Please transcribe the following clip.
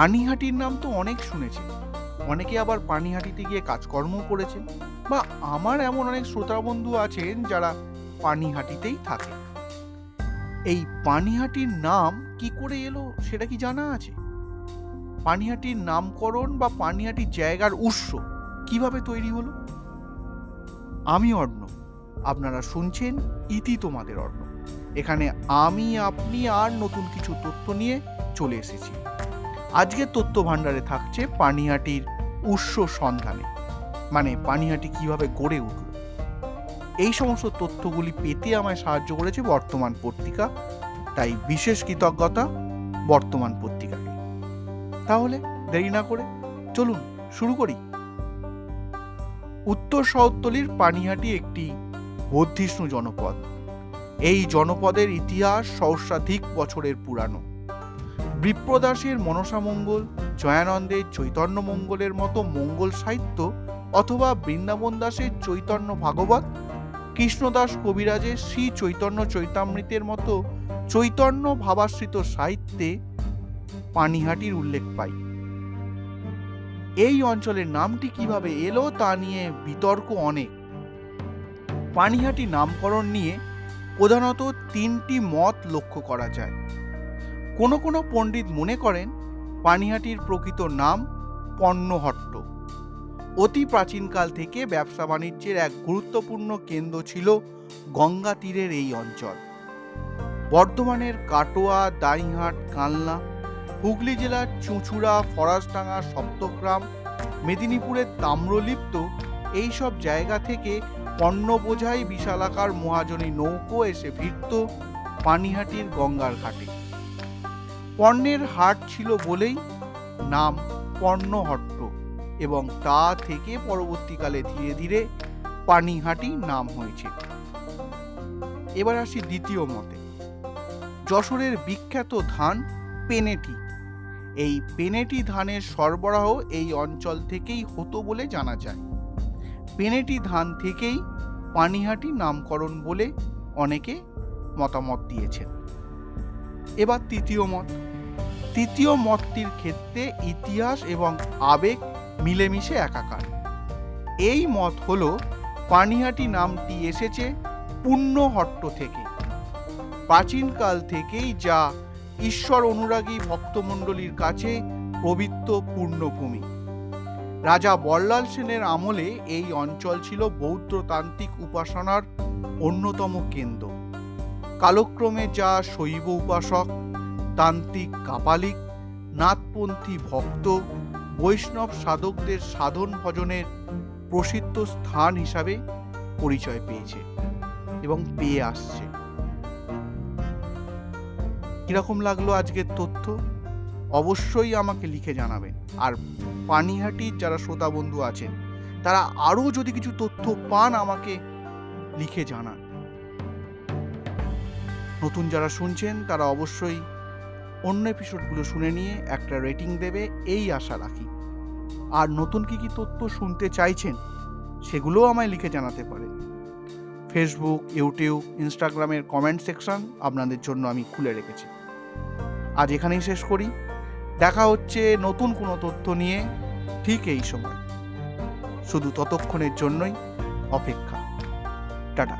পানিহাটির নাম তো অনেক শুনেছেন অনেকে আবার পানিহাটিতে গিয়ে কাজকর্ম করেছেন বা আমার এমন অনেক শ্রোতা বন্ধু আছেন যারা পানিহাটিতেই থাকে এই পানিহাটির নাম কি করে এলো সেটা কি জানা আছে? পানিহাটির নামকরণ বা পানিহাটির জায়গার উৎস কীভাবে তৈরি হলো? আমি অর্ণ আপনারা শুনছেন ইতি তোমাদের অর্ণ এখানে আমি, আপনি আর নতুন কিছু তথ্য নিয়ে চলে এসেছি। আজকের তথ্য ভাণ্ডারে থাকছে পানিহাটির উৎস সন্ধানে। মানে পানিহাটি কীভাবে গড়ে উঠল? এই সমস্ত তথ্যগুলি পেতে আমায় সাহায্য করেছে বর্তমান পত্রিকা। তাই বিশেষ কৃতজ্ঞতা বর্তমান পত্রিকাকে। তাহলে দেরি না করে চলুন শুরু করি। উত্তর শহরতলির পানিহাটি একটি বর্ধিষ্ণু জনপদ। এই জনপদের ইতিহাস সহস্রাধিক বছরের পুরানো। বিপ্রদাসের মনসামঙ্গল জয়ানন্দের চৈতন্য মঙ্গলের মতো মঙ্গল সাহিত্য অথবা বৃন্দাবন দাসের চৈতন্য ভাগবত, কৃষ্ণদাস কবিরাজের শ্রী চৈতন্য চৈতামৃতের মতো চৈতন্য ভাবাশ্রিত সাহিত্যে পানিহাটির উল্লেখ পাই। এই অঞ্চলের নামটি কীভাবে এলো তা নিয়ে বিতর্ক অনেক। পানিহাটি নামকরণ নিয়ে প্রধানত তিনটি মত লক্ষ্য করা যায়। কোনো কোনো পণ্ডিত মনে করেন পানিহাটির প্রকৃত নাম পণ্যহট্ট। অতি প্রাচীনকাল থেকে ব্যবসা বাণিজ্যের এক গুরুত্বপূর্ণ কেন্দ্র ছিল গঙ্গা তীরের এই অঞ্চল। বর্ধমানের কাটোয়া, দাইহাট, কালনা, হুগলি জেলার চুঁচুড়া, ফরাসডাঙ্গা, সপ্তগ্রাম, মেদিনীপুরের তাম্রলিপ্ত এইসব জায়গা থেকে পণ্য বোঝাই বিশালাকার মহাজনী নৌকো এসে ভিড়ত পানিহাটির গঙ্গার ঘাটে। পণ্যের হাট ছিল বলেই নাম পণ্যহট্ট এবং তা থেকে পরবর্তীকালে ধীরে ধীরে পানিহাটি নাম হয়েছে। এবার আসি দ্বিতীয় মতে। যশোরের বিখ্যাত ধান পেনেটি। এই পেনেটি ধানের সরবরাহ এই অঞ্চল থেকেই হতো বলে জানা যায়। পেনেটি ধান থেকেই পানিহাটি নামকরণ বলে অনেকে মতামত দিয়েছেন। এবার তৃতীয় মত। তৃতীয় মতটির ক্ষেত্রে ইতিহাস এবং আবেগ মিলেমিশে একাকার। এই মত হল পানিহাটি নামটি এসেছে পুণ্যহট্ট থেকে। প্রাচীনকাল থেকেই যা ঈশ্বর অনুরাগী ভক্তমণ্ডলীর কাছে পবিত্র পূর্ণভূমি। রাজা বল্লাল সেনের আমলে এই অঞ্চল ছিল বৌদ্ধতান্ত্রিক উপাসনার অন্যতম কেন্দ্র। কালক্রমে যা শৈব উপাসক তান্ত্রিক কাপালিক, নাথপন্থী ভক্ত, বৈষ্ণব সাধকদের সাধন ভজনের প্রসিদ্ধ স্থান হিসাবে পরিচয় পেয়েছে এবং পেয়ে আসছে। কীরকম লাগল আজকের তথ্য? অবশ্যই আমাকে লিখে জানাবেন। আর পানিহাটির যারা শ্রোতা বন্ধু আছেন, তারা আরও যদি কিছু তথ্য পান আমাকে লিখে জানান। নতুন যারা শুনছেন, তারা অবশ্যই অন্য এপিসোডগুলো শুনে নিয়ে একটা রেটিং দেবে, এই আশা রাখি। আর নতুন কি কি তথ্য শুনতে চাইছেন, সেগুলোও আমায় লিখে জানাতে পারেন। ফেসবুক ইউটিউব ইনস্টাগ্রামের কমেন্ট সেকশন আপনাদের জন্য আমি খুলে রেখেছি। আজ এখানেই শেষ করি। দেখা হচ্ছে নতুন কোনো তথ্য নিয়ে ঠিক এই সময়। শুধু ততক্ষণের জন্যই অপেক্ষা। টাটা।